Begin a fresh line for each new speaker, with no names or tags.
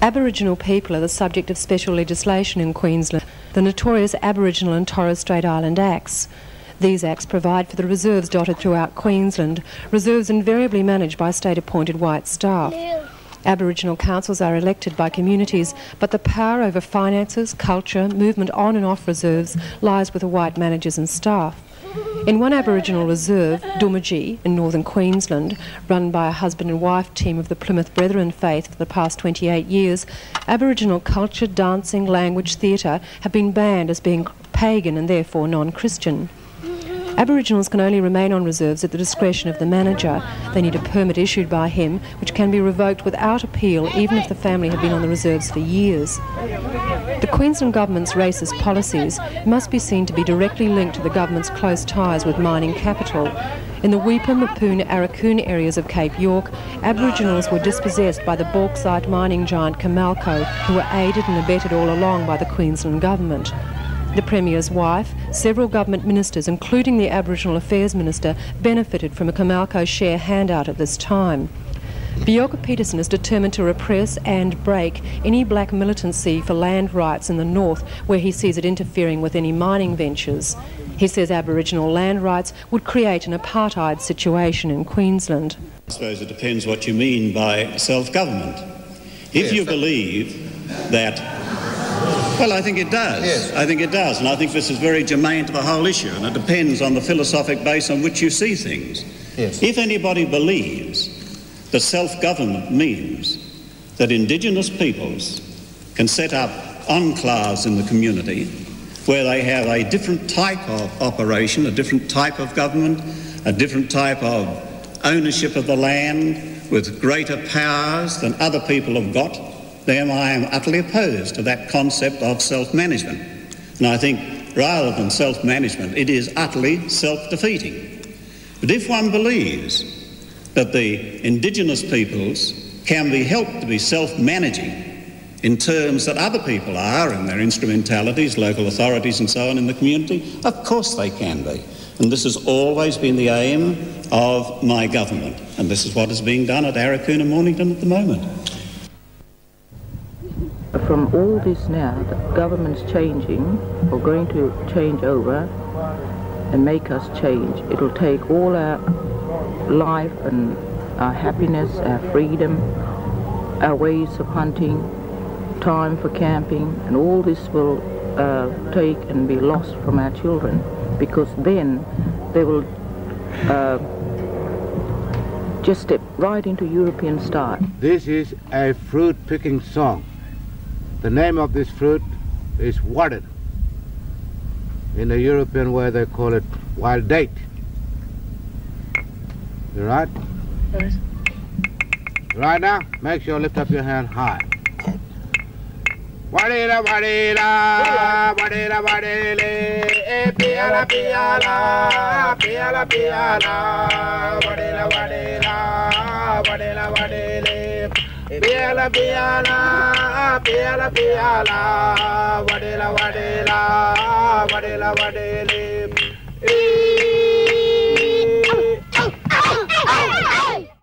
Aboriginal people are the subject of special legislation in Queensland, the notorious Aboriginal and Torres Strait Island Acts. These acts provide for the reserves dotted throughout Queensland, reserves invariably managed by state appointed white staff. Aboriginal councils are elected by communities, but the power over finances, culture, movement on and off reserves lies with the white managers and staff. In one Aboriginal reserve, Doomadgee, in northern Queensland, run by a husband and wife team of the Plymouth Brethren faith for the past 28 years, Aboriginal culture, dancing, language, theatre have been banned as being pagan and therefore non Christian. Aboriginals can only remain on reserves at the discretion of the manager. They need a permit issued by him, which can be revoked without appeal, even if the family have been on the reserves for years. The Queensland Government's racist policies must be seen to be directly linked to the government's close ties with mining capital. In the Weipa, Mapoon, Aurukun areas of Cape York, Aboriginals were dispossessed by the bauxite mining giant Comalco, who were aided and abetted all along by the Queensland Government. The Premier's wife, several government ministers, including the Aboriginal Affairs Minister, benefited from a Comalco share handout at this time. Bjelke Petersen is determined to repress and break any black militancy for land rights in the north where he sees it interfering with any mining ventures. He says Aboriginal land rights would create an apartheid situation in Queensland.
I suppose it depends what you mean by self government. If
Yes,
you
that-
believe that well, I think it does.
Yes.
I think it does. And I think this is very germane to the whole issue. And it depends on the philosophic base on which you see things.
Yes.
If anybody believes that self government means that Indigenous peoples can set up enclaves in the community where they have a different type of operation, a different type of government, a different type of ownership of the land with greater powers than other people have got, then I am utterly opposed to that concept of self management. And I think rather than self management, it is utterly self defeating. But if one believes that the indigenous peoples can be helped to be self managing in terms that other people are in their instrumentalities, local authorities and so on in the community, of course they can be. And this has always been the aim of my government. And this is what is being done at Aurukun and Mornington at the moment.
From all this now, the government's changing or going to change over and make us change. It'll take all our life and our happiness, our freedom, our ways of hunting, time for camping, and all this will uh, take and be lost from our children because then they will uh, just step right into European style.
This is a fruit picking song. The name of this fruit is warden. In the European way they call it wild date. You right? Right now, make sure you lift up your hand high. Eh, piala piala, piala piala, wadila wadila, wadila wadile, piala piala, piala piala, wadila wadila, wadila wadile, eh.